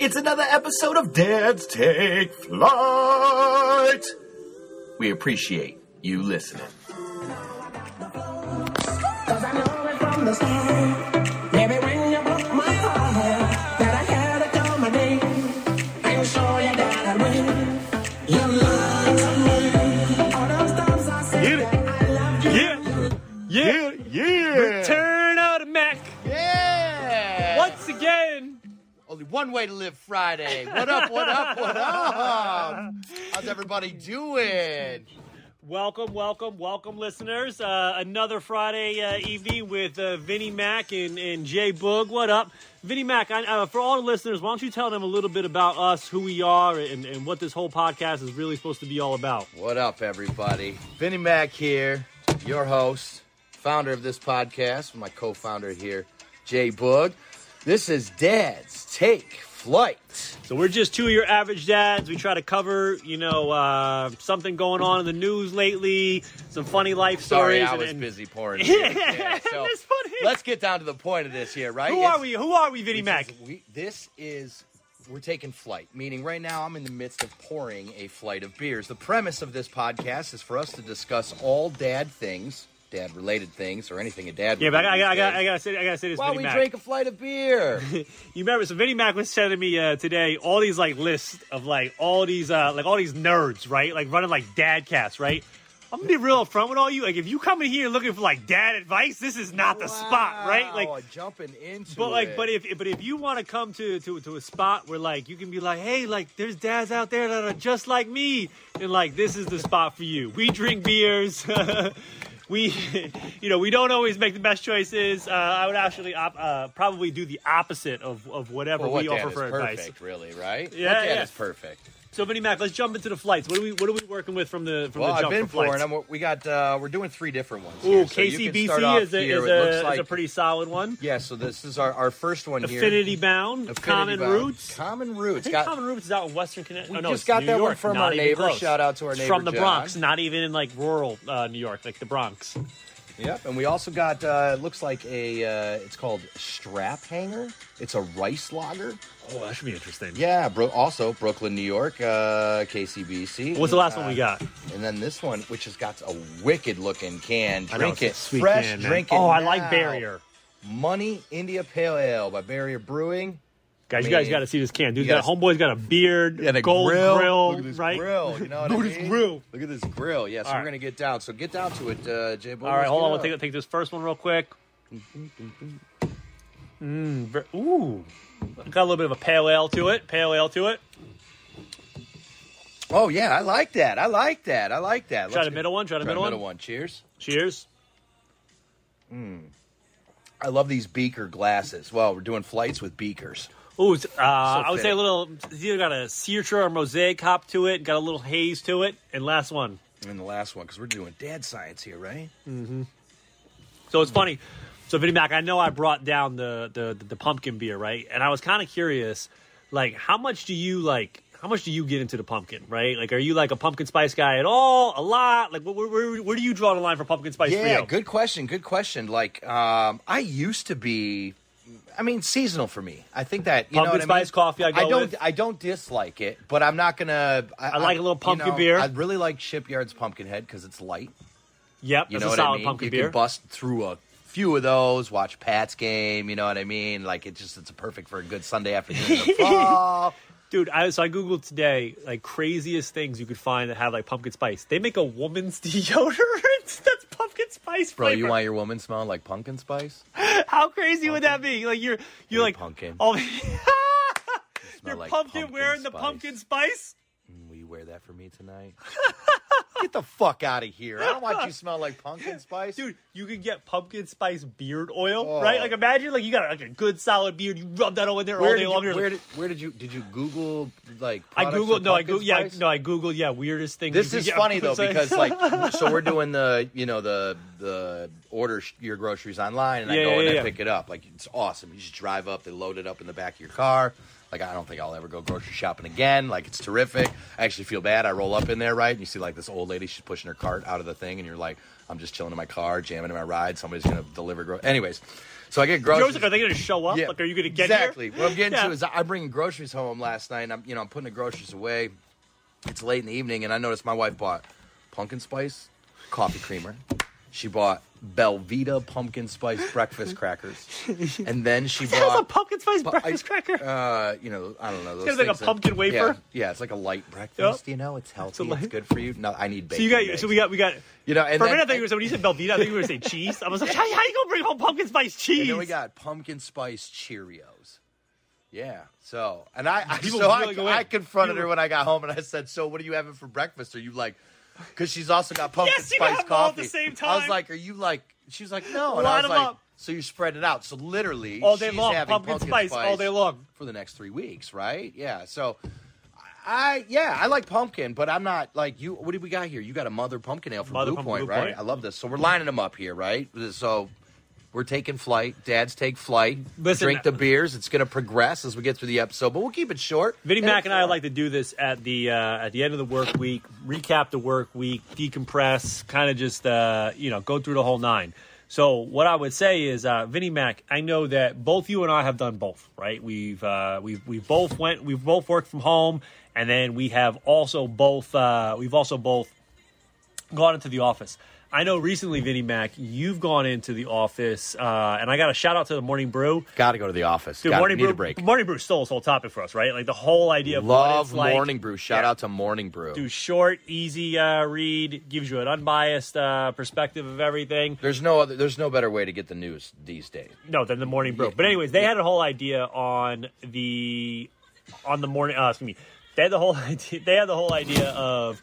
It's another episode of Dads Take Flight. We appreciate you listening. One way to live Friday. What up? What up? What up? How's everybody doing? Welcome, welcome, welcome, listeners. Uh, another Friday uh, evening with uh, Vinnie Mac and, and Jay Boog. What up? Vinnie Mac, I, uh, for all the listeners, why don't you tell them a little bit about us, who we are, and, and what this whole podcast is really supposed to be all about? What up, everybody? Vinnie Mac here, your host, founder of this podcast, my co-founder here, Jay Boog. This is Dad's Take Flight. So we're just two of your average dads. We try to cover, you know, uh, something going on in the news lately, some funny life Sorry, stories. I was and- busy pouring. Yeah. Yeah, so funny. Let's get down to the point of this here, right? Who It's- are we? Who are we, Vinnie Mac? is- we- this is we're taking flight. Meaning, right now I'm in the midst of pouring a flight of beers. The premise of this podcast is for us to discuss all dad things, dad-related things, or anything a dad. Yeah, but I, I, I, got, I gotta say, I gotta say this, While Vinnie we Mac. drink a flight of beer. You remember? So Vinnie Mac was sending me uh, today all these like lists of like all these uh, like all these nerds, right? Like running like dad casts, right? I'm gonna be real upfront with all you. Like, if you come in here looking for like dad advice, this is not the spot, right? Like, jumping into but like, it. but if but if you want to come to, to to a spot where like you can be like, hey, like there's dads out there that are just like me, and like this is the spot for you. We drink beers. we, you know, we don't always make the best choices. Uh, I would actually op- uh, probably do the opposite of, of whatever well, we offer for perfect, advice. really, right? Yeah, what yeah. is perfect. So, Vinnie Mac, let's jump into the flights. What are we what are we working with from the from Well, the I've been for them. We got uh, we're doing three different ones. Ooh, here. So you can start KCBC is a, here. is, It a, looks is like a pretty solid one. yeah. So this is our, our first one here. Affinity Bound, Affinity Common Bound. Roots. Common Roots. Got, Common Roots is out in Western Connecticut. We oh, no, just got New that one York, from not our neighbor. close. Shout out to our It's neighbor from the John. Bronx, not even in like rural uh, New York, like the Bronx. Yep, and we also got uh, it looks like a uh, it's called strap hanger. It's a rice lager. Oh, that should be interesting. Yeah, bro- also Brooklyn, New York, uh, KCBC. What's the last one Uh, we got? And then this one, which has got a wicked looking can. I know, Drink it's it sweet fresh. can, man. drink it. Oh, I now. like Barrier. Money India Pale Ale by Barrier Brewing. Guys, you guys got to see this can. Dude's You got a gotta- homeboy's got a beard, Yeah, the gold grill. Look at this right? grill. You know what Look I at this grill. Look at this grill. Yeah, so All we're right. gonna get down. So get down to it, uh, Jay. All right, hold on. We'll take, take this first one real quick. Mm, ver- ooh, got a little bit of a pale ale to it. Pale ale to it. Oh yeah, I like that. I like that. I like that. Try Let's the middle one. Try the Try middle, middle one. one. Cheers. Cheers. I love these beaker glasses. Well, we're doing flights with beakers. Ooh, uh, I would say a little. It's either got a citra or mosaic hop to it. Got a little haze to it. And last one. And the last one, because we're doing dad science here, right? Mm-hmm. So it's funny. So Vinnie Mac, I know I brought down the the, the, the pumpkin beer, right? And I was kind of curious, like how much do you like? How much do you get into the pumpkin, right? Like, are you like a pumpkin spice guy at all? A lot? Like, where, where, where do you draw the line for pumpkin spice for Yeah, you? good question. Good question. Like, um, I used to be. I mean, seasonal for me. I think that you know Pumpkin what I mean? spice coffee I go don't. with. I don't dislike it, but I'm not gonna. I, like a little you pumpkin know, beer. I really like Shipyard's Pumpkinhead because it's light. Yep, You know a what solid I mean? pumpkin you beer. can bust through a few of those. Watch Pat's game. You know what I mean? Like it's just it's perfect for a good Sunday afternoon fall. Dude, I, so I googled today like craziest things you could find that have like pumpkin spice. They make a woman's deodorant that's pumpkin spice Bro, you want your woman smelling like pumpkin spice? How crazy would that be? Like you're you're like pumpkin. Oh, Smell you're like pumpkin, pumpkin wearing the pumpkin spice. Mm, will you wear that for me tonight? Get the fuck out of here! I don't want you to smell like pumpkin spice, Dude, you could get pumpkin spice beard oil, Oh. right? Like imagine like you got like a good solid beard, you rub that over there all Where day did, long. you, you're where, like, did, where did you did you Google like? I products googled no, I pumpkin googled yeah, spice? no, I googled yeah, weirdest thing. This you is could get- funny though because like so we're doing the you know the the order sh- your groceries online, and I Yeah, go yeah, and I yeah. pick it up. Like it's awesome. You just drive up, they load it up in the back of your car. Like I don't think I'll ever go grocery shopping again. Like it's terrific. I actually feel bad. I roll up in there, right, and you see like this old lady. She's pushing her cart out of the thing, and you're like, I'm just chilling in my car, jamming in my ride. Somebody's gonna deliver. Gro- Anyways, so I get groceries. Joe's like, are they going to show up? Like, are you going to get exactly. here? What I'm getting Yeah. to is I'm bringing groceries home last night. And I'm you know I'm putting the groceries away. It's late in the evening, and I noticed my wife bought pumpkin spice coffee creamer. She bought Belvita pumpkin spice breakfast crackers, and then she was a pumpkin spice bu- breakfast I- cracker. Uh, you know, I don't know. Those It's like a things that- pumpkin wafer? Yeah, yeah, it's like a light breakfast. Yep. You know, it's healthy. light- it's good for you. No, I need bacon. so you got, so we got, we got. You know, and for a then- minute, I thought you were when you said Belvita, I think you were going to say cheese. I was like, how, how you gonna bring home pumpkin spice cheese? And then we got pumpkin spice Cheerios. Yeah. So, and I, I People so really go in. I, I confronted her when I got home, and I said, "So, what are you having for breakfast?" Are you like, because she's also got pumpkin Yes, you spice all at coffee. the same time. I was like, "Are you like?" She was like, "No," and I Line was 'em like, up. "So you spread it out." So literally, all day she's long, having pumpkin, spice, all day long. for the next three weeks, right? Yeah. So. I yeah, I like pumpkin, but I'm not like you. What do we got here? You got a mother pumpkin ale from Mother Blue Pumpkin Point, Blue right? Point. I love this. So we're lining them up here, right? So we're taking flight. Dads take flight. Listen- drink the beers. It's going to progress as we get through the episode, but we'll keep it short. Vinny And Mac and I like to do this at the uh, at the end of the work week, recap the work week, decompress, kind of just uh, you know go through the whole nine. So what I would say is, uh, Vinny Mac, I know that both you and I have done both, right? We've uh, we've we both went, we've both worked from home, and then we have also both uh, we've also both gone into the office. I know recently, Vinny Mac, you've gone into the office, uh, and I got a shout out to the Morning Brew. Got to go to the office. Dude, Gotta- Morning Brew, break. Morning Brew stole this whole topic for us, right? Like the whole idea of what Love it's like. Morning Brew. Shout Yeah. out to Morning Brew. Do short, easy uh, read, gives you an unbiased uh, perspective of everything. There's no other. There's no better way to get the news these days. No, than the Morning Brew. But anyways, they had a whole idea on the on the morning. Uh, excuse me. They had the whole idea. They had the whole idea of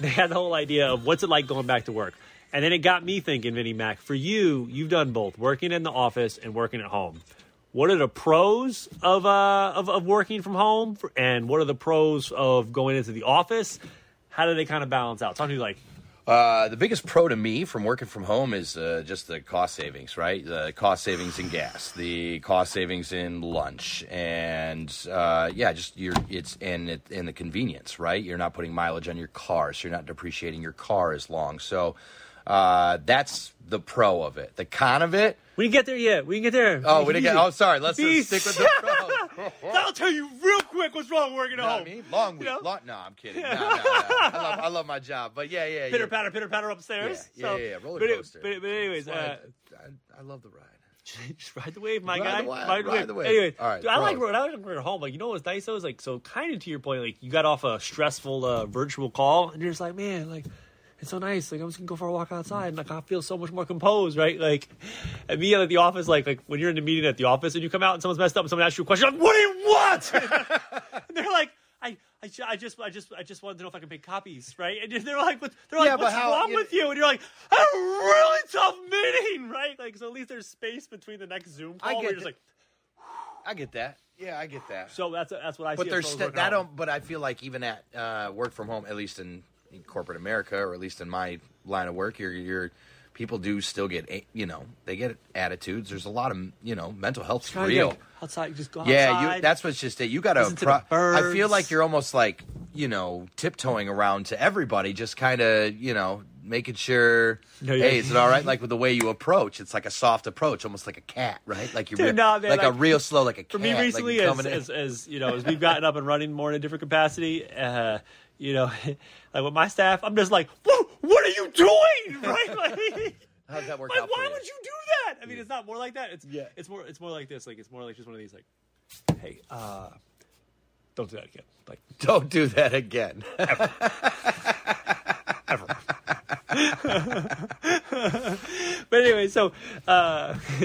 they had the whole idea of what's it like going back to work. And then it got me thinking, Vinny Mac. For you, you've done both, working in the office and working at home. What are the pros of uh of, of working from home, and what are the pros of going into the office? How do they kind of balance out? Talk to me like Uh, the biggest pro to me from working from home is uh, just the cost savings, right? The cost savings in gas, the cost savings in lunch, and uh, yeah, just your it's and it, and the convenience, right? You're not putting mileage on your car, so you're not depreciating your car as long. So uh, that's the pro of it. The con of it. we didn't get there yet. We didn't get there. Oh, we didn't get. Oh, sorry. Let's Easy. stick with the pros. I'll tell you real quick what's wrong working at Not home. me. Long week. You know? Long, no, I'm kidding. No, no, no. I, love, I love my job, but yeah, yeah, yeah. Pitter yeah. patter, pitter patter upstairs. Yeah, So- yeah, yeah, roller coaster. But, but anyways, uh, I, I, I love the ride. just ride the wave, my Ride guy. the wave, ride the wave. Anyway, All right, dude, I like when I was working at home. Like, you know what's nice though is like, so kind of to your point, like you got off a stressful uh, virtual call, and you're just like, man, like. It's so nice. Like I'm just gonna go for a walk outside, and like I feel so much more composed, right? Like, and me at the office, like like when you're in the meeting at the office and you come out and someone's messed up and someone asks you a question, like, what do you want? and they're like, I, I, I just, I just, I just wanted to know if I can make copies, right? And they're like, they're like, Yeah, what's how- wrong you- with you? And you're like, I had a really tough meeting, right? Like, so at least there's space between the next Zoom call. I where get you're just that. like, I get that. Yeah, I get that. so that's that's what I. but see there's st- don't. But I feel like even at uh, work from home, at least in, in corporate America, or at least in my line of work, you're, you're people do still get you know they get attitudes. There's a lot of you know mental health's Kinda real. outside, just go Yeah, outside. you, that's what's just it. You got to. Listen to the I feel like you're almost like you know tiptoeing around to everybody, just kind of you know making sure. No, yeah. Hey, is it all right? Like with the way you approach, it's like a soft approach, almost like a cat, right? Like you're Dude, real- no, man, like, a real slow, like a cat. for me recently, you're as, as, as you know, as we've gotten up and running more in a different capacity, uh, you know, like with my staff, I'm just like, "Whoa, what are you doing? Right? Like, How's that work like out why you? would you do that? I mean, it's not more like that. It's Yeah. it's more it's more like this. Like it's more like just one of these like, hey, uh, don't do that again. Like Don't do that again. but anyway, so uh,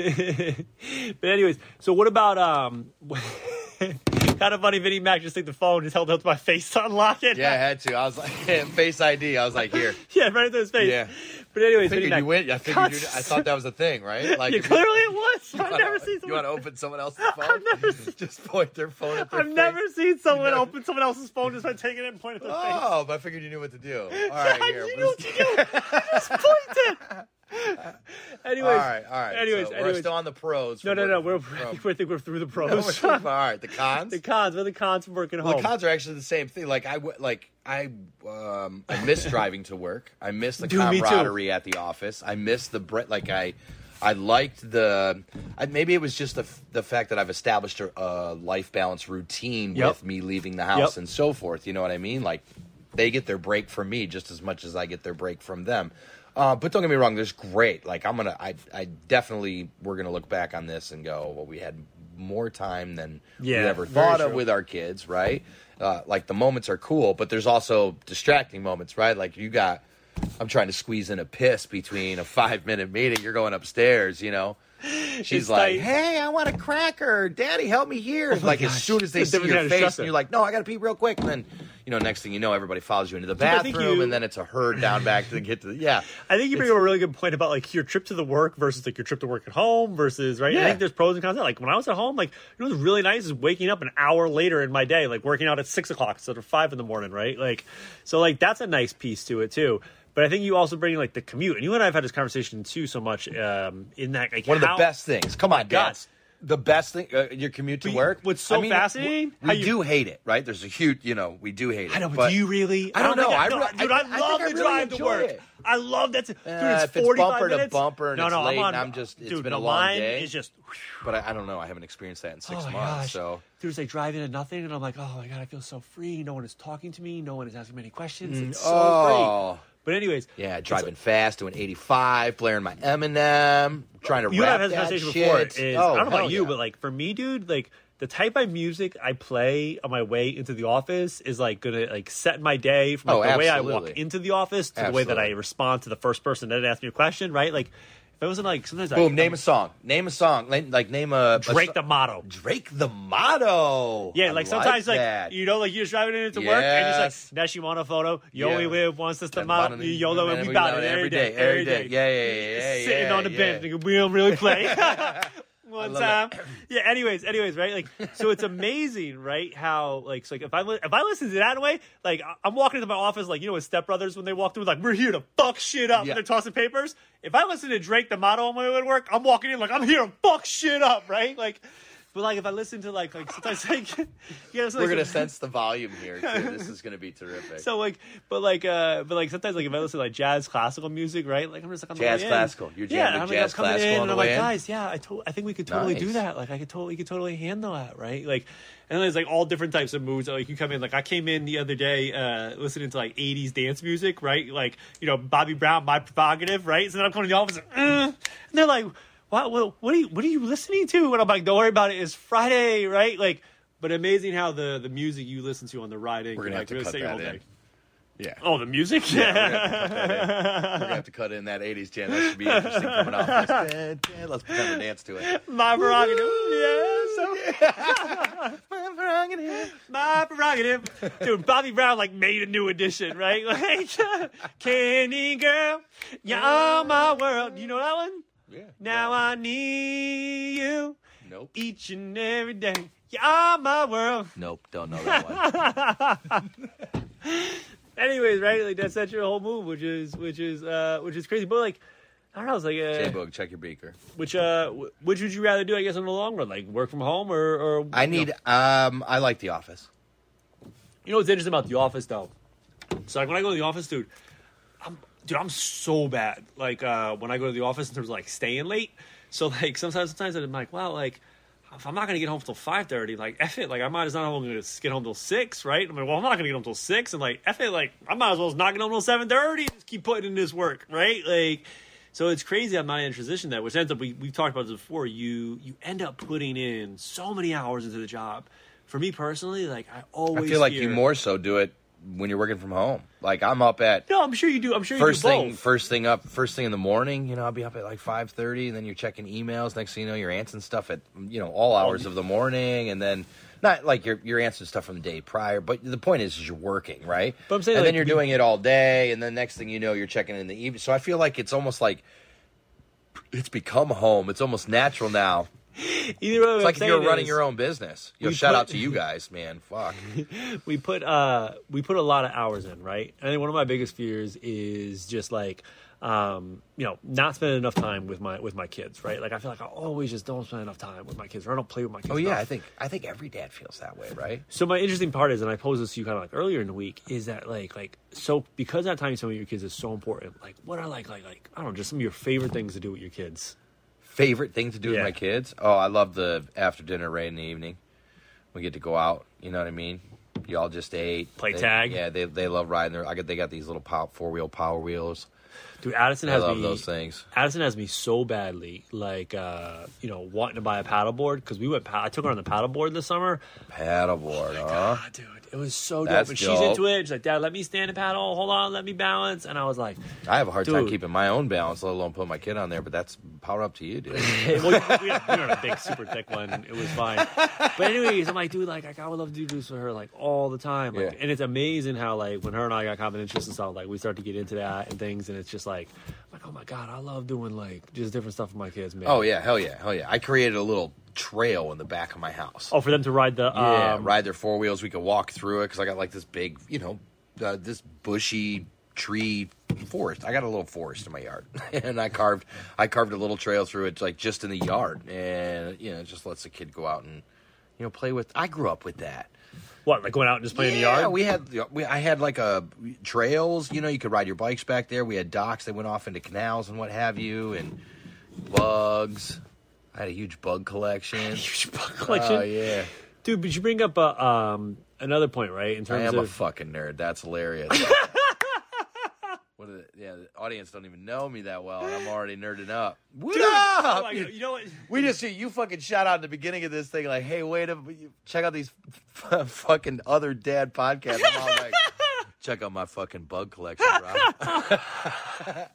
but anyways, so what about um? kind of funny. Vinny Mac just took the phone, just held up to my face to unlock it. yeah, I had to. I was like, Face ID. I was like, here. yeah, right into his face. Yeah. But anyways, I figured you went. I figured you. I thought that was a thing, right? Like, yeah, if you- clearly it was. I've wanna- never seen You want to open someone else's phone? I've never seen- Just point their phone at their I've face. never seen someone never- open someone else's phone just by taking it and pointing at their oh, face. Oh, but I figured you knew what to do. All right, here. you knew what to do. You just pointed. Anyways, all right, all right. Anyways, so anyways. we're still on the pros. no, no, no. We're, I think we're, I think we're through the No, pros. still- all right, the cons. the cons. What are the cons from working Well, home? the cons are actually the same thing. Like I like I um I miss driving to work. I miss the Dude, camaraderie at the office. I miss the bre- like I I liked the I, maybe it was just the f- the fact that I've established a, a life balance routine Yep. with me leaving the house Yep. and so forth. You know what I mean? Like they get their break from me just as much as I get their break from them. Uh, but don't get me wrong, there's great. Like I'm gonna, I, I definitely we're gonna look back on this and go, well, we had more time than Yeah, we ever thought of true. with our kids, right? Uh, like the moments are cool, but there's also distracting moments, right? Like you got, I'm trying to squeeze in a piss between a five minute meeting. You're going upstairs, you know. She's It's like, tight. "Hey, I want a cracker, Daddy, help me here!" like as soon as they It's see your face, and you're like, "No, I got to pee real quick." And then, you know, next thing you know, everybody follows you into the bathroom, you- and then it's a herd down back to get to the yeah. I think you bring up a really good point about like your trip to the work versus like your trip to work at home versus right. I think there's pros and cons. Like when I was at home, like you know what's really nice is waking up an hour later in my day, like working out at six o'clock instead of five in the morning, right? Like so like that's a nice piece to it too. But I think you also bring like the commute, and you and I have had this conversation too so much um, in that like One of how- the best things. Come on, God. The best thing, uh, your commute to But work. what's so I mean, fascinating, We, we you- do hate it, right? There's a huge, you know, we do hate it. I know, but, do you really? I don't think know. I no, re- dude, I- I, I love I the really drive to work. it. I love that. Dude, Uh, it's if it's 45 bumper to bumper and no, it's no, late I'm and on, I'm just- it's dude, been a long day. Is just. But I, I don't know. I haven't experienced that in six oh months. gosh. So Dude, it's like driving to nothing, and I'm like, oh my god, I feel so free. No one is talking to me. No one is asking me any questions. It's so oh. free. But anyways, Yeah, driving fast, doing 85, blaring my Eminem, trying to you and I rap have had this conversation before. Is, oh, I don't know about you, yeah. but like for me, dude, like the type of music I play on my way into the office is like gonna like set my day from like, Oh, the way I walk into the office to the way that I respond to the first person that asked me a question. Right? Like if it wasn't like sometimes I boom, name a song. Name a song. Like, like name a a Drake so- the motto. Drake the motto. Yeah, I like sometimes, like, that. you know, like you're just driving into work and it's Yes. like, Nash, you want a photo? You Yeah. only live once. That's the motto. You YOLO and we bout it every day, every day. Yeah, yeah, yeah, yeah. Sitting yeah, on the bench, we don't really play. One time, yeah. Anyways, anyways, right? Like, so it's amazing, right? How like, so like if I li- if I listen to that way, like I'm walking into my office, like you know, with Step Brothers when they walk through, like we're here to fuck shit up, Yeah. and they're tossing papers. If I listen to Drake the motto on my way to work, I'm walking in like I'm here to fuck shit up, right? Like, but like if I listen to like like sometimes like you know, so, We're gonna sense the volume here too. This is gonna be terrific. so like, but like, uh, but like sometimes like if I listen to like jazz classical music, right? Like I'm just like on the Jazz way in. classical. You're yeah, jamming and I'm, jazz like, classical in, and I'm like, guys, yeah, I to- I think we could totally do that. Like I could totally, we could totally handle that, right? Like, and then there's like all different types of moods. Like you come in, like I came in the other day, uh, listening to like 80s dance music, right? Like you know Bobby Brown, my prerogative, right? So then I'm coming to the office, and, uh, and they're like, what, what, what are you, what are you listening to? And I'm like, don't worry about it. It's Friday, right? Like. But amazing how the, the music you listen to on the ride in We're gonna like, have to cut that in. day. Yeah. Oh, the music? Yeah. We're gonna have to cut in that '80s jam. That should be interesting coming off. Let's, let's pretend to dance to it. My prerogative. Yes. Yeah, so my prerogative. Dude, Bobby Brown like made a new edition, right? Like Candy Girl, you're all my world. You know that one? Yeah. Now I need you Nope. each and every day. You're all my world. Nope. Don't know that one. Anyways, right? Like that's that's your whole move, which is which is uh which is crazy. But like I don't know, it's like uh, Boog, check your beaker. which uh wh- which would you rather do? I guess in the long run, like work from home or or I you know- need. Um, I like The Office. You know what's interesting about the office though? So like when I go to the office, dude, I'm dude, I'm so bad. Like uh when I go to the office in terms of like staying late. So like sometimes sometimes I'm like, wow, like if I'm not gonna get home till five thirty, like F it, like I might as well gonna get home till six, right? I'm like, well, I'm not gonna get home till six, and like F it, like I might as well just not get home till seven thirty, just keep putting in this work, right? Like so it's crazy I'm not in a transition that, which ends up we we've talked about this before. You you end up putting in so many hours into the job. For me personally, like I I always feel like you more so do it when you're working from home. Like I'm up at No, I'm sure you do. I'm sure first you do thing both. first thing up first thing in the morning you know i'll be up at like 5.30 and then you're checking emails next thing you know you're answering stuff at you know all hours of the morning and then not like you're you're answering stuff from the day prior but the point is, is you're working right But I'm saying, and like, then you're doing it all day and then next thing you know you're checking in the evening so i feel like it's almost like it's become home it's almost natural now Either way, it's like if you're running your own business you know, shout put- out to you guys man fuck we put uh we put a lot of hours in, right? And I think one of my biggest fears is just like um, you know, not spending enough time with my with my kids, right? Like I feel like I always just don't spend enough time with my kids, or I don't play with my kids. Oh yeah, enough. I think I think every dad feels that way, right? So my interesting part is, and I posed this to you kind of like earlier in the week, is that like like so because that time you spend with your kids is so important. Like what are like like like I don't know, just some of your favorite things to do with your kids. Favorite thing to do Yeah. with my kids? Oh, I love the after dinner right in the evening. We get to go out. You know what I mean? Y'all just ate. Play They- tag. Yeah, they they love riding their. I get they got these little pow, four wheel power wheels. Dude, Addison I has love me. those things. Addison has me so badly, like uh, you know, wanting to buy a paddleboard because we went. I took her on the paddleboard this summer. Paddleboard, huh? Ah, dude, it was so dope. That's and she's dope. into it. She's like, Dad, let me stand and paddle. Hold on, let me balance. And I was like, I have a hard time keeping my own balance, let alone put my kid on there. But that's power up to you, dude. Well, we, we were a big, super thick one. It was fine. But anyways, I'm like, dude, like, like I would love to do this for her, like, all the time. Like, Yeah. And it's amazing how, like, when her and I got common interests and stuff, like, we start to get into that and things, and it's just like, like, oh my god, I love doing like just different stuff with my kids, man. oh yeah, hell yeah, hell yeah! I created a little trail in the back of my house. Oh, for them to ride the Yeah, um, ride their four wheels. We could walk through it because I got like this big, you know, uh, this bushy tree forest. I got a little forest in my yard, and I carved, I carved a little trail through it, like just in the yard, and you know, it just lets the kid go out and, you know, play with. I grew up with that. What, like going out and just playing yeah, in the yard? Yeah, we had, we, I had like a trails. You know, you could ride your bikes back there. We had docks that went off into canals and what have you, and bugs. I had a huge bug collection. Huge bug collection. Oh yeah. Dude, but you bring up uh, um, another point, right? In terms I am a fucking nerd. That's hilarious. what is it? Yeah, the audience don't even know me that well, and I'm already nerding up. What Dude, oh up? God, you know what? we just see you fucking shout out at the beginning of this thing, like, "Hey, wait a check out these f- fucking other dad podcasts." I'm all like, "Check out my fucking bug collection, bro."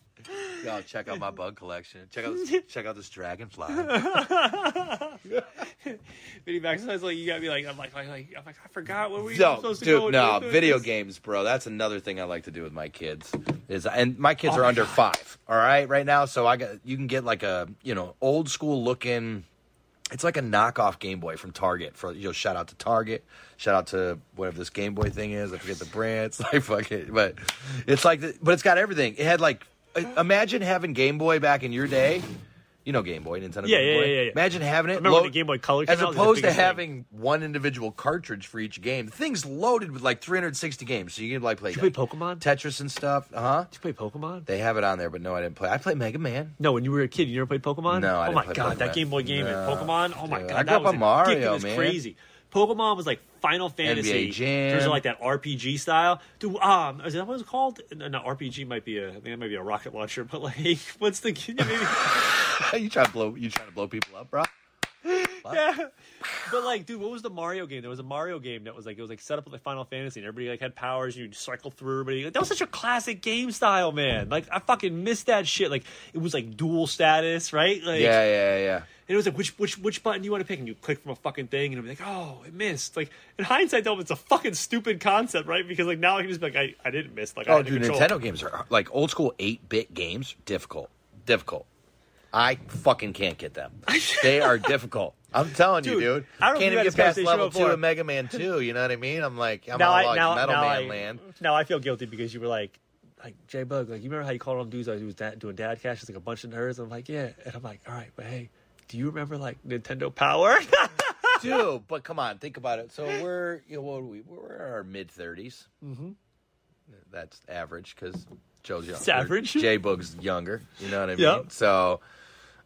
Y'all check out my bug collection. Check out this, check out this dragonfly. Video back like you gotta be like I'm like, like, like I'm like I forgot what we were No, supposed to go. dude, no, do video this. games, bro. That's another thing I like to do with my kids. Is and my kids are oh, under five. All right, right now, so I got you can get like a you know old school looking. It's like a knockoff Game Boy from Target. For you know, shout out to Target, shout out to whatever this Game Boy thing is. I forget the brand. It's like fuck it, but it's like, the, but it's got everything. It had like, imagine having Game Boy back in your day. You know Game Boy, Nintendo Yeah, Game yeah, Boy. yeah, yeah. Imagine having it. remember the Game Boy Color as out, it was the opposed to thing. having one individual cartridge for each game. The thing's loaded with like 360 games, so you can like play, Did you play Pokemon? Tetris and stuff. Uh huh. Did you play Pokemon? They have it on there, but no, I didn't play. I played Mega Man. No, when you were a kid, you never played Pokemon. No, I oh my god, that Game Boy game and Pokemon. Oh my dude. god, I grew that up was on Mario, man. crazy. Pokemon was like Final Fantasy. Jam. There's like that RPG style. Dude, um, is that what it's called? No, no, RPG might be a. I think that might be a rocket launcher. But like, what's the? Maybe, you trying to blow? You trying to blow people up, bro? yeah. But like, dude, what was the Mario game? There was a Mario game that was like it was like set up with like Final Fantasy, and everybody like had powers. And you'd cycle through everybody. Like, that was such a classic game style, man. Like I fucking missed that shit. Like it was like dual status, right? Like, Yeah, yeah, yeah. And it was like, which which which button do you want to pick? And you click from a fucking thing, and be like, oh, it missed. Like in hindsight, though, it's a fucking stupid concept, right? Because like now I can just be like, I, I didn't miss. Like Oh, to dude. Nintendo games are like old school eight bit games. Difficult, difficult. I fucking can't get them. they are difficult. I'm telling you, Dude, dude. I don't can't even get past level two of Mega Man Two. You know what I mean? I'm like, I'm Now all I like now Metal now Man I land. now I feel guilty because you were like. Like J Boog, like you remember how you called on dudes like was dad, doing dad cash, It's like a bunch of nerds. I'm like, yeah, and I'm like, all right, but hey, do you remember like Nintendo Power? Dude, but come on, think about it. So we're you know what we we're in our mid 30s. Mm-hmm. That's average because Joe's younger. It's average. J Boog's younger. You know what I mean? Yep. So,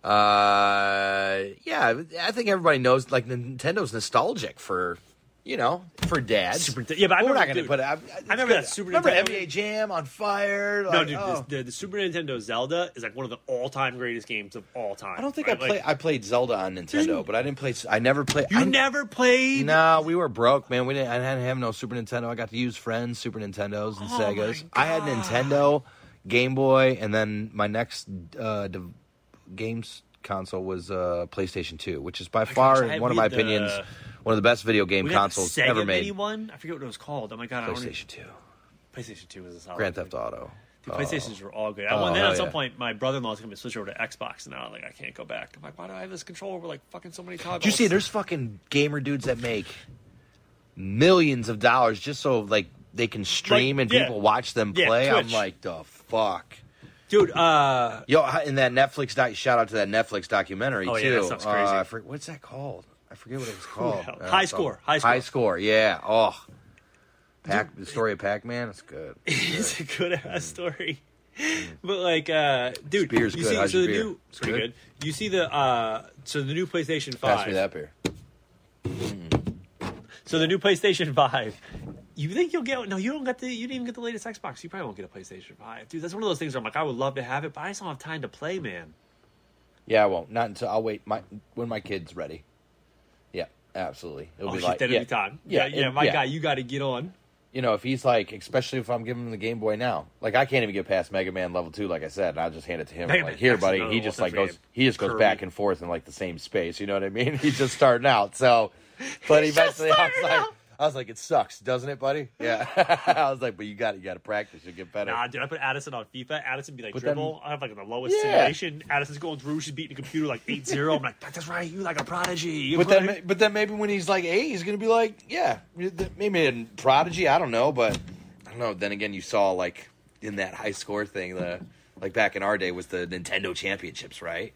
uh, yeah, I think everybody knows like Nintendo's nostalgic for. You know, for dads. Super yeah, but I we're not going to put. I, I remember that Super Remember Nintendo- NBA Jam on fire? no, dude, oh. the, the, the Super Nintendo Zelda is like one of the all-time greatest games of all time. I don't think right? I played. Like, I played Zelda on Nintendo, but I didn't play. I never played. you I, never played. No, we were broke, man. We didn't. I didn't have no Super Nintendo. I got to use friends' Super Nintendos and Oh Segas. I had Nintendo, Game Boy, and then my next uh, dev- games console was uh, PlayStation Two, which is by far, gosh, in one of my the- opinions, one of the best video game the consoles ever Mini made. one. I forget what it was called. Oh my god, I don't even, PlayStation Two, PlayStation Two was a solid. Grand. Theft Auto. Dude, Oh. PlayStations were all good. I Oh, won then at some yeah. point, my brother-in-law's going to switch over to Xbox, and now I'm like I can't go back. I'm like, why do I have this control over like fucking so many toggles? Do you see? There's fucking gamer dudes that make millions of dollars just so like they can stream Like, and yeah. people watch them Yeah, play. I'm like, the fuck. Dude. Uh, Yo, in that Netflix doc, shout out to that Netflix documentary Oh, yeah, too. that stuff's crazy. Uh, for, what's that called? I forget what it was called. Uh, High Score, High Score. High score. Yeah. Oh, Pac. The story of Pac-Man. It's good. it's a good ass story. But like, uh, dude, beer's you good. see, How's so the beer? new, It's pretty good? good. You see the, uh, so the new PlayStation Five. Pass me that beer. So the new PlayStation Five. You think you'll get? No, you don't get the. You didn't even get the latest Xbox. You probably won't get a PlayStation Five, dude. That's one of those things where I'm like, I would love to have it, but I just don't have time to play, man. Yeah, I won't. Not until I'll wait. My when my kid's ready. Yeah, absolutely. It'll Oh be shit, like that'll yeah, be time. Yeah, Yeah, yeah, it- my guy, you got to get on. You know, if he's like, especially if I'm giving him the Game Boy now, like I can't even get past Mega Man level two. Like I said, and I'll just hand it to him. Mega like here, buddy. He just like goes. He just goes back and forth in like the same space. You know what I mean? He's just starting out. So, but eventually, I was like, out. I was like, it sucks, doesn't it, buddy? Yeah. I was like, but you got you got to practice. You'll get better. Nah, dude, I put Addison on FIFA. Addison be like But then- dribble. I have like the lowest Yeah. simulation. Addison's going through. She's beating the computer like 8-0. I'm like, that's right. You like a prodigy. But then, but then maybe when he's like eight, he's gonna be like, yeah, maybe a prodigy. I don't know, but I don't know. Then again, you saw like in that high score thing, the like back in our day was the Nintendo Championships, right?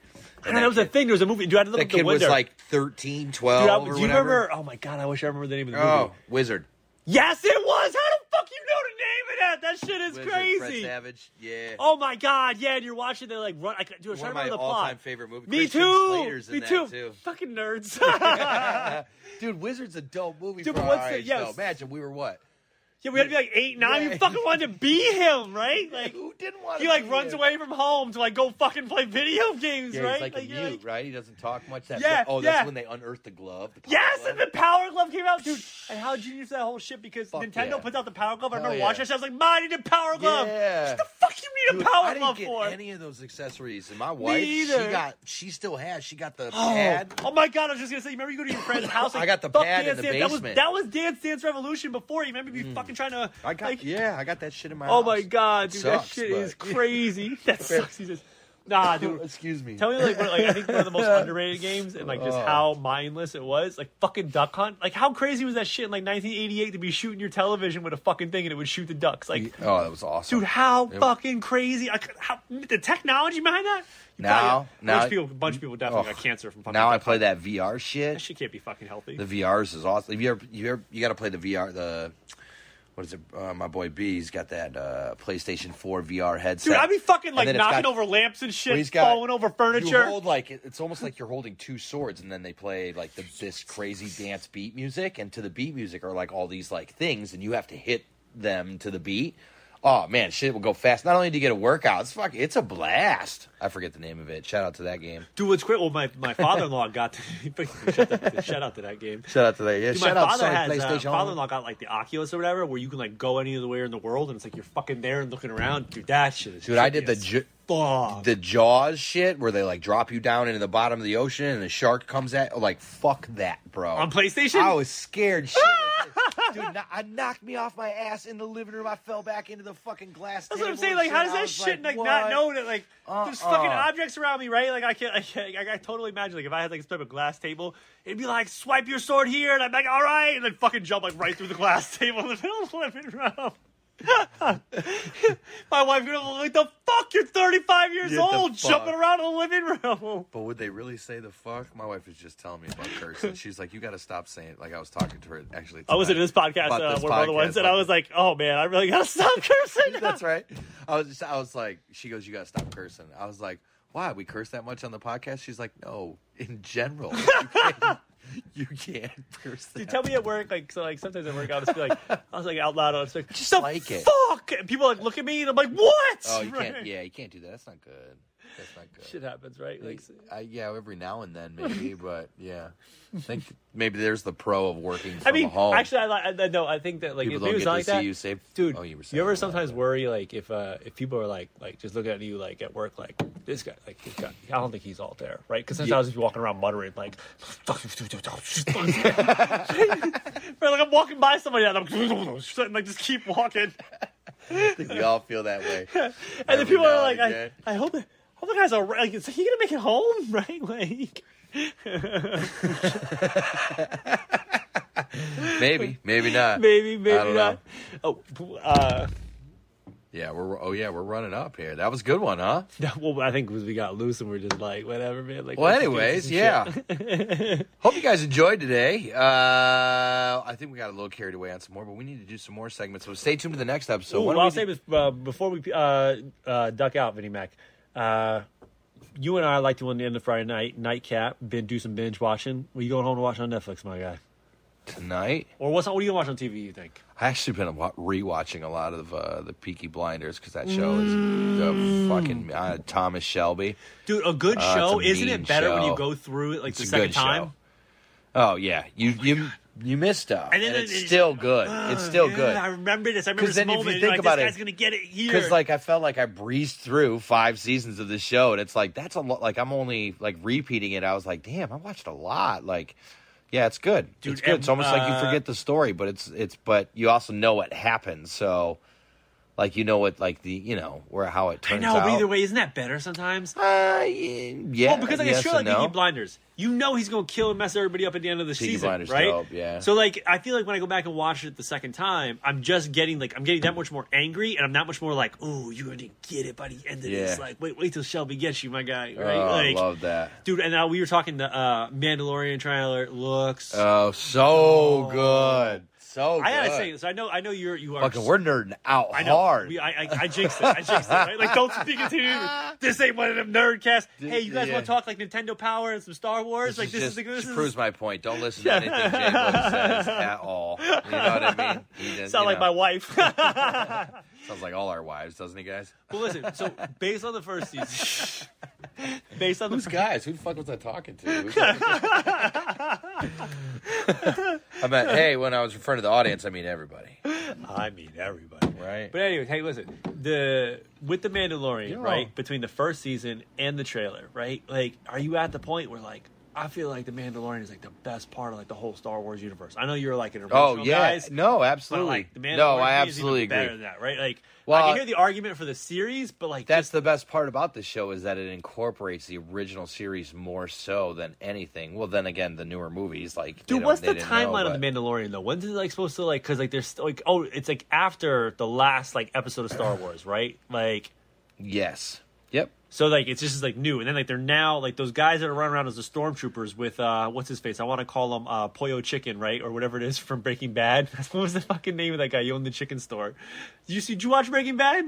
And that was a thing. There was a movie. Dude, I had to look that up the kid was like 13, 12, Dude, I, or do you whatever. remember? Oh my god, I wish I remember the name of the oh, movie. Oh, Wizard. Yes, it was. How the fuck you know the name of that? That shit is Wizard, Fred crazy. Savage. Yeah. Oh my god, yeah, and you're watching they like run. I, dude, I was One trying of to my remember the plot. all-time favorite movies. Me Christian too. Slater's in Me that, too. too. Fucking nerds. Dude, Wizard's a dope movie Dude, for but our the- age, yeah, though. Imagine we were what? Yeah, we had to be like eight, nine. Yeah. You fucking wanted to be him, right? Like Who didn't want he like runs away from home to like go fucking play video games, Yeah, right? he's like, a mute, like- right? He doesn't talk much. That Yeah, oh, that's yeah. when they unearthed the glove. The Yes, glove. and the Power Glove came out, dude. And how genius that whole shit because Fuck Nintendo yeah. puts out the Power Glove. I remember watching that shit. I was like, "Man, I need a Power Glove." Yeah. What the fuck you need Dude, a Power I didn't Glove get for? any of those accessories, and my wife, she got, she still has, she got the Oh, pad. oh my god! I was just gonna say. Remember, you go to your friend's house. Like, I got the pad in the basement. That was that was Dance Dance Revolution before. You remember me mm. fucking trying to. I got, like, yeah, I got that shit in my. Oh house. my god, dude, that shit but- is crazy. that sucks. He says, Nah, dude. Excuse me. Tell me like, what, like I think one of the most underrated games and like just Oh. how mindless it was. Like fucking Duck Hunt. Like how crazy was that shit in like 1988 to be shooting your television with a fucking thing and it would shoot the ducks. Like, oh, that was awesome, dude, how It- fucking crazy! I could, how, the technology behind that. Now- probably- a now- bunch of people, a bunch of people definitely Oh. got cancer from fucking. Now I play Hunt. that VR shit. That shit can't be fucking healthy. The VRs is awesome. Have you ever, you ever, you got to play the VR. The what is it? Uh, my boy B, he's got that uh, PlayStation 4 VR headset. Dude, I'd be fucking like knocking got- over lamps and shit, he's got- falling over furniture. You hold like it's almost like you're holding two swords, and then they play like the, this crazy dance beat music, and to the beat music are like all these like things, and you have to hit them to the beat. Oh man, shit will go fast. Not only do you get a workout, it's fuck, it's a blast. I forget the name of it. Shout out to that game. Dude, what's great? Well, my, my father in law got to, shout, out, shout out to that game. Shout out to that. Yeah, Dude, shout my out father has uh, father-in-law got like the Oculus or whatever, where you can like go anywhere in the world, and it's like you're fucking there and looking around. Dude, that shit is. Dude, I did the ju- fuck. the Jaws shit where they like drop you down into the bottom of the ocean and the shark comes at like fuck that, bro. on PlayStation. I was scared. Shit. Dude, I knocked me off my ass in the living room. I fell back into the fucking glass. That's what I'm saying. Like, how does that shit like, what? not know that like there's Uh-uh. fucking objects around me, right? Like I can't, I, can't, I, I totally imagine like if I had like a type of glass table, it'd be like swipe your sword here, and I'm like, all right, and then fucking jump like right through the glass table in the middle of the living room. My wife gonna like, the fuck? You're 35 years Get the old, fuck. jumping around in the living room. But would they really say the fuck? My wife was just telling me about cursing. She's like, you got to stop saying. Like I was talking to her actually. I was in this podcast uh, this where brother went, podcast, and I was like, oh man, I really gotta stop cursing. That's right. I was just, I was like, she goes, you gotta stop cursing. I was like, why? We curse that much on the podcast? She's like, no, in general, you can't, you. That. Dude, tell me at work, like, so, like, sometimes at work, I'll just be like, I was like out loud, I was like, just like it. fuck, and people like look at me, and I'm like, what? Oh, you Right. can't. Yeah, you can't do that. That's not good. That's not good. Shit happens, right? Like, I, yeah, every now and then maybe, but yeah, I think maybe there's the pro of working from I mean, home. actually, I, I no, I think that like People if don't it was get to like see that, you say, dude. Oh, you you, were saying ever sometimes but- worry like if uh if people are like like just looking at you like at work like this guy like this guy I don't think he's all there right because sometimes if you're walking around muttering like or like I'm walking by somebody and I'm like just keep walking I think we all feel that way. and then people are like I. I hope that hope the guy's alright like is he gonna make it home right like Maybe, maybe not. maybe maybe not oh uh Yeah, we're oh yeah, we're running up here. That was a good one, huh? well, I think because we got loose and we're just like whatever, man. Like, Well, anyways, yeah. Hope you guys enjoyed today. Uh, I think we got a little carried away on some more, but we need to do some more segments. So stay tuned to the next episode. Ooh, What well, I'll say this uh, before we uh, uh, duck out, Vinny Mac. Uh, you and I like to on the end of Friday night nightcap, been do some binge watching. What you going home to watch on Netflix, my guy? tonight. Or what's what are you gonna watch on TV? You think? I actually been rewatching a lot of uh, the Peaky Blinders because that show is Mm. the fucking uh, Thomas Shelby. Dude, a good Oh, it's show a isn't it better when you go through it like It's the second time? show. Oh yeah, you you you missed stuff, And and, it's it- still good. it's still Yeah, good. I remember this. I remember this then if you moment. think like, about this it- guy's gonna get it here. Because like I felt like I breezed through five seasons of this show, and it's like that's a lot. Like I'm only like repeating it. I was like, damn, I watched a lot. Like, yeah, it's good. Dude, it's good. it's almost like you uh, forget the story, but it's it's but you also know what happens. So, like you know what like the you know where how it turns out. I know, out. but either way, isn't that better sometimes? Uh, yeah, well, because like yes a show like no. Peaky Blinders, you know he's gonna kill and mess everybody up at the end of the Peaky season, Blinders right? dope, yeah. So like, I feel like when I go back and watch it the second time, I'm just getting like I'm getting that much more angry, and I'm that much more like, oh, you're gonna get it by the end of this. Yeah. Like, wait, wait till Shelby gets you, my guy, right? Oh, I like, love that. dude. And now we were talking the uh, Mandalorian trailer looks. Oh, so good, so. good. I gotta say this. I know. I know you're. You are. fucking, we're nerding out I know. hard. We, I, I, I jinxed it. I jinxed it. Right? Like, don't speak it to me. This ain't one of them nerdcasts. Hey, you guys Yeah. want to talk like Nintendo Power and some Star Wars? like, this just, is the this just is proves my point. Don't listen to anything Jay says at all. You know what I mean? He just, sound like know, my wife. Sounds like all our wives, doesn't he, guys? well, listen. So, based on the first season, based on the Who's guys? Who the fuck was I talking to? Who's- I meant, hey, when I was referring to the audience, I mean everybody, I mean everybody. right? But anyways, hey, listen. The with the Mandalorian, You're right? Between the first season and the trailer, right? Like, are you at the point where like I feel like the Mandalorian is like the best part of like the whole Star Wars universe? I know you're like an original oh original yeah, guys. no, absolutely. like the Mandalorian no, I absolutely better agree. than that, right? Like well, I can hear the argument for the series, but like That's just, the best part about the show is that it incorporates the original series more so than anything. Well, then again, the newer movies, like dude. What's the timeline know, of the Mandalorian though? When's it like supposed to like? Because like there's like oh, it's like after the last like episode of Star Wars, right? Like. Yes. Yep. So like it's just like new, and then like they're now like those guys that are running around as the stormtroopers with uh what's his face? I want to call him uh Pollo Chicken, right, or whatever it is from Breaking Bad. what was the fucking name of that guy? You owned the chicken store. Did you see? Did you watch Breaking Bad?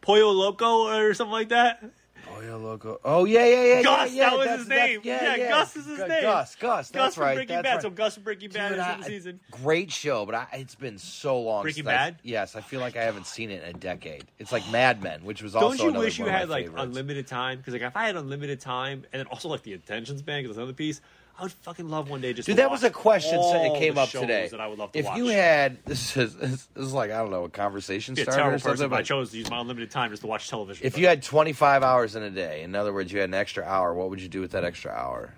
Pollo Loco or something like that. Pollo Loco. Oh, uh, oh yeah, yeah, yeah. Gus, yeah, yeah. that was his name. Yeah, Yeah, Gus is his Gu- name. Gus, Gus. That's Gus from right. Breaking that's Bad. right. So Gus from Breaking Bad Dude, is I- in the season. Great show, but I, it's been so long. Breaking since I- Bad? yes, I feel like I haven't seen it in a decade. It's like Mad Men, which was also Don't you another wish you one of my had like favorites. unlimited time? Because like if I had unlimited time and then also like the attention span, because another piece, I would fucking love one day just. Dude, that was a question that came up today. That I would love to if watch. you had this is this is like I don't know a conversation be a starter terrible or something. person, but I but chose to use my unlimited time just to watch television. if you had 25 hours in a day, in other words, you had an extra hour, what would you do with that extra hour?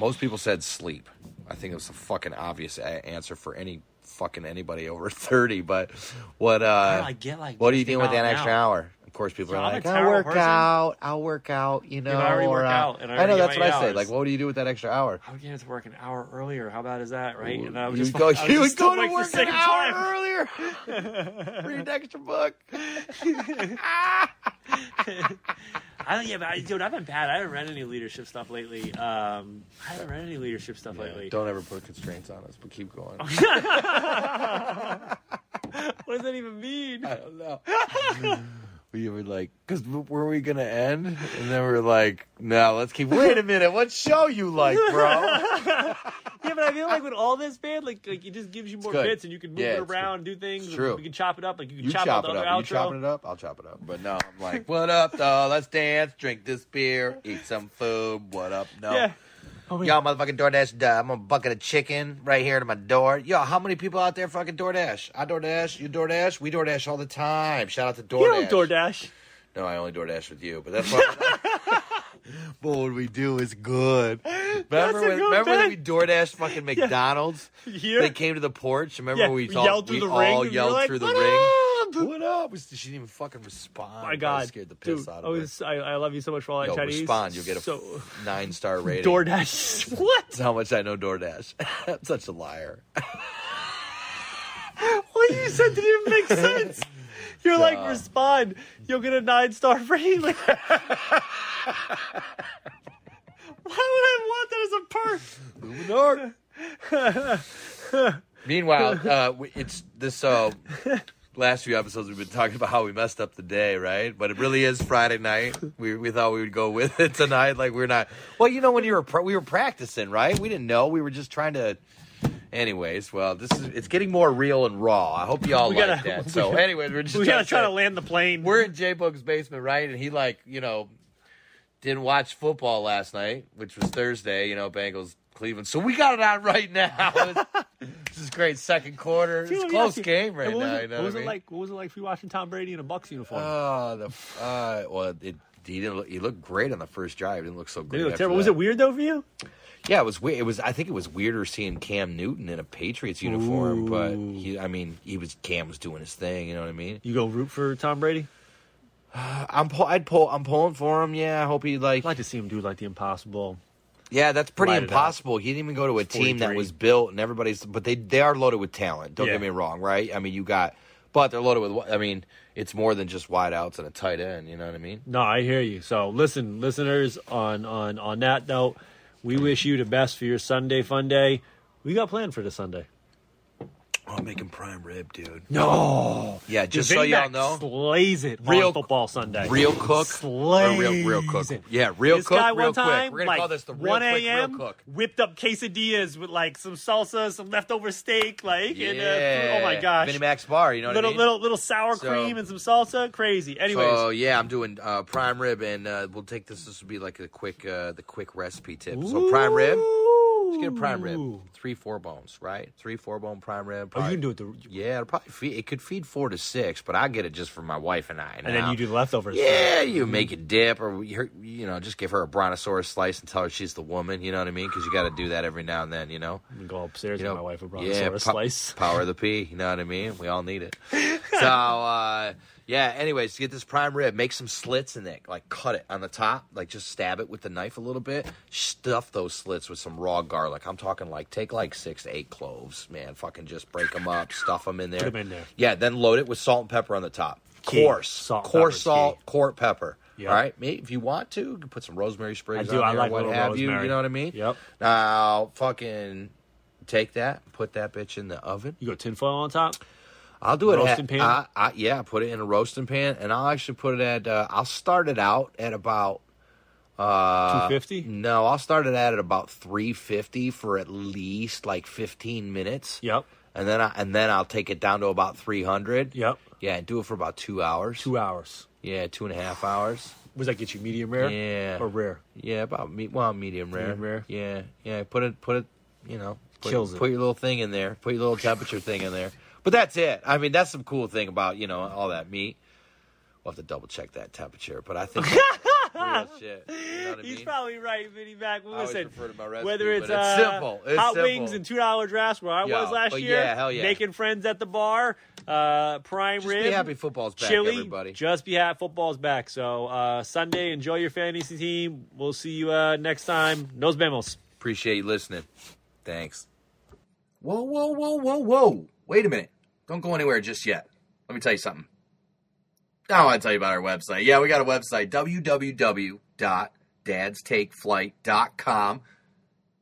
Most people said sleep. I think it was a fucking obvious a- answer for any fucking anybody over 30. But what uh, I get, like, what do you just do with that extra hour. Course, people So are I'm like, I'll work person. out, I'll work out, you know. but I already or, work uh, out, I I know that's what my I say. Like, what do you do with that extra hour? I would get to work an hour earlier. How bad is that, right? And I would you just go, you would go to work an hour earlier. Read an extra book. I don't. Yeah, but I, dude, I've been bad. I haven't read any leadership stuff lately. Um, I haven't read any leadership stuff lately. Don't ever put constraints on us, but keep going. What does that even mean? I don't know. We were like, because where were we gonna end? And then we are like, no, let's keep. Wait a minute, what show you like, bro? Yeah, but I feel like with all this, man, like like it just gives you more good. bits and you can move Yeah, it around, do things. True. We can chop it up. Like you can You chop, chop it up. You outro. chopping it up? I'll chop it up. But no, I'm like, what up, though? Let's dance, drink this beer, eat some food. What up? No. Yeah. Oh. Y'all motherfucking DoorDash, uh, I'm a bucket of chicken right here to my door. Yo, how many people out there fucking DoorDash? I DoorDash, you DoorDash, we DoorDash all the time. Shout out to DoorDash. You don't DoorDash. No, I only DoorDash with you, but that's what. but what we do is good. Remember when? Remember when bit. we DoorDash fucking McDonald's? Here? They came to the porch. Remember Yeah, when we, all, yelled through we the ring, all were yelled like, through the "What ring? Up?" What up? She didn't even fucking respond. My I God, scared the piss dude, out I, of her. was, I, I love you so much for all that Yo, Chinese. respond. You'll get a so, nine star rating. DoorDash. what? That's how much I know DoorDash. I'm such a liar. What you said didn't even make sense. You're like respond. You'll get a nine star rating. Like, why would I want that as a perk? Meanwhile, uh, we- it's this uh, last few episodes we've been talking about how we messed up the day, right? But it really is Friday night. We we thought we would go with it tonight. Like we're not. Well, you know when you were pra- we were practicing, right? We didn't know. We were just trying to. Anyways, well, this is it's getting more real and raw. I hope y'all We like gotta- that. So, gotta- anyways, we're just we trying gotta try to land the plane. We're in J Boog's basement, right? And he like you know didn't watch football last night, which was Thursday. You know, Bengals Cleveland. So we got it on right now. this is great. Second quarter. It's a close game right what was now. It, you know what was it like? What was it like for you watching Tom Brady in a Bucs uniform? Oh, the uh, well, it, he didn't. Look, he looked great on the first drive. Didn't look so Did great. look terrible? Was it weird though for you? Yeah, it was weird. It was. I think it was weirder seeing Cam Newton in a Patriots uniform, but he. I mean, he was Cam was doing his thing. You know what I mean? You go root for Tom Brady? I'm. Pull, I'd pull. I'm pulling for him. Yeah, I hope he like. I'd like to see him do like the impossible. Yeah, that's pretty Light it up. impossible. He didn't even go to a team that 43. was built and everybody's. But they they are loaded with talent. Don't Yeah. get me wrong, right? I mean, you got. But they're loaded with. I mean, it's more than just wideouts and a tight end. You know what I mean? No, I hear you. So listen, listeners, on on on that note, we wish you the best for your Sunday fun day. We got planned for this Sunday. I'm making prime rib, dude. No, Yeah, just so y'all know, slays it Real- on football Sunday. real cook, slays or real real cook. it. Yeah, real this cook, guy real one time, quick. We're gonna like call this the real 1 quick, real a.m. cook. whipped up quesadillas with like some salsa, some leftover steak, like Yeah. and uh, oh my gosh, Vinnie Mac's bar. You know what little I mean? little little sour So- cream and some salsa, crazy. Anyways, So yeah, I'm doing uh, prime rib, and uh, we'll take this. This will be like a quick, uh, the quick recipe tip. So prime rib, just get a prime rib, three four bones, right? Three four bone prime rib. Oh, you can do it. The, Yeah, it'll probably feed. It could feed four to six, but I get it just for my wife and I. and then you do the leftovers. Yeah, you make a dip, or you you know, just give her a brontosaurus slice and tell her she's the woman. You know what I mean? Because you got to do that every now and then. You know. Go upstairs You know, with my wife a yeah, brontosaurus po- slice. Power of the P. You know what I mean? We all need it. so uh, yeah. Anyways, to get this prime rib, make some slits in it. Like cut it on the top. Like just stab it with the knife a little bit. Stuff those slits with some raw garlic. I'm talking like take like six to eight cloves, man. Fucking just break them up, stuff them in there. Put 'em in there. Yeah. Then load it with salt and pepper on the top. Key. Coarse, Salt coarse salt, key. court pepper. Yep. All right, Maybe if you want to, you can put some rosemary sprigs I do. on I there, like what have you. rosemary. You know what I mean? Yep. Now, fucking take that, put that bitch in the oven. You go tinfoil on top. I'll do it Roasting at, pan? I, I, yeah, put it in a roasting pan, and I'll actually put it at. Uh, I'll start it out at about. Uh, 250? No, I'll start it at at about three fifty for at least like fifteen minutes. Yep. And then I, and then I'll take it down to about three hundred. Yep. Yeah, and do it for about two hours. Two hours. Yeah, two and a half hours. Was that get you medium rare? Yeah. Or rare? Yeah, about me. Well, medium rare. Medium rare? Yeah, yeah. Put it, put it. You know, put, Kills it. Put your little thing in there. Put your little temperature thing in there. But that's it. I mean, that's some cool thing about you know all that meat. We'll have to double check that temperature, but I think that's real shit. You know what I He's mean? probably right, Vinny Mac. I always Listen, refer to my recipe, whether it's, but it's uh, simple. It's hot simple. wings and two dollar drafts where I Yo, was last year, yeah, hell yeah. making friends at the bar, uh, prime Just rib, be happy football's back, chili, everybody. just be happy football's back. So uh, Sunday, enjoy your fantasy team. We'll see you uh, next time. Nos vemos. Appreciate you listening. Thanks. Whoa, whoa, whoa, whoa, whoa. Wait a minute. Don't go anywhere just yet. Let me tell you something. I want to tell you about our website. Yeah, we got a website, www.dadstakeflight.com.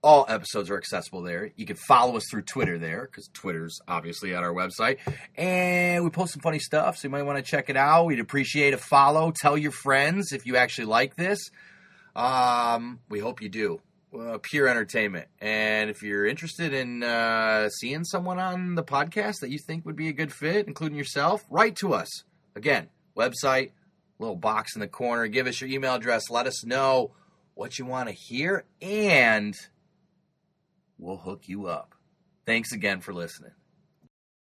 All episodes are accessible there. You can follow us through Twitter there, because Twitter's obviously on our website. And we post some funny stuff, so you might want to check it out. We'd appreciate a follow. Tell your friends if you actually like this. Um, we hope you do. Uh, pure entertainment. And if you're interested in uh, seeing someone on the podcast that you think would be a good fit, including yourself, write to us. Again, website, little box in the corner. Give us your email address. Let us know what you want to hear, and we'll hook you up. Thanks again for listening.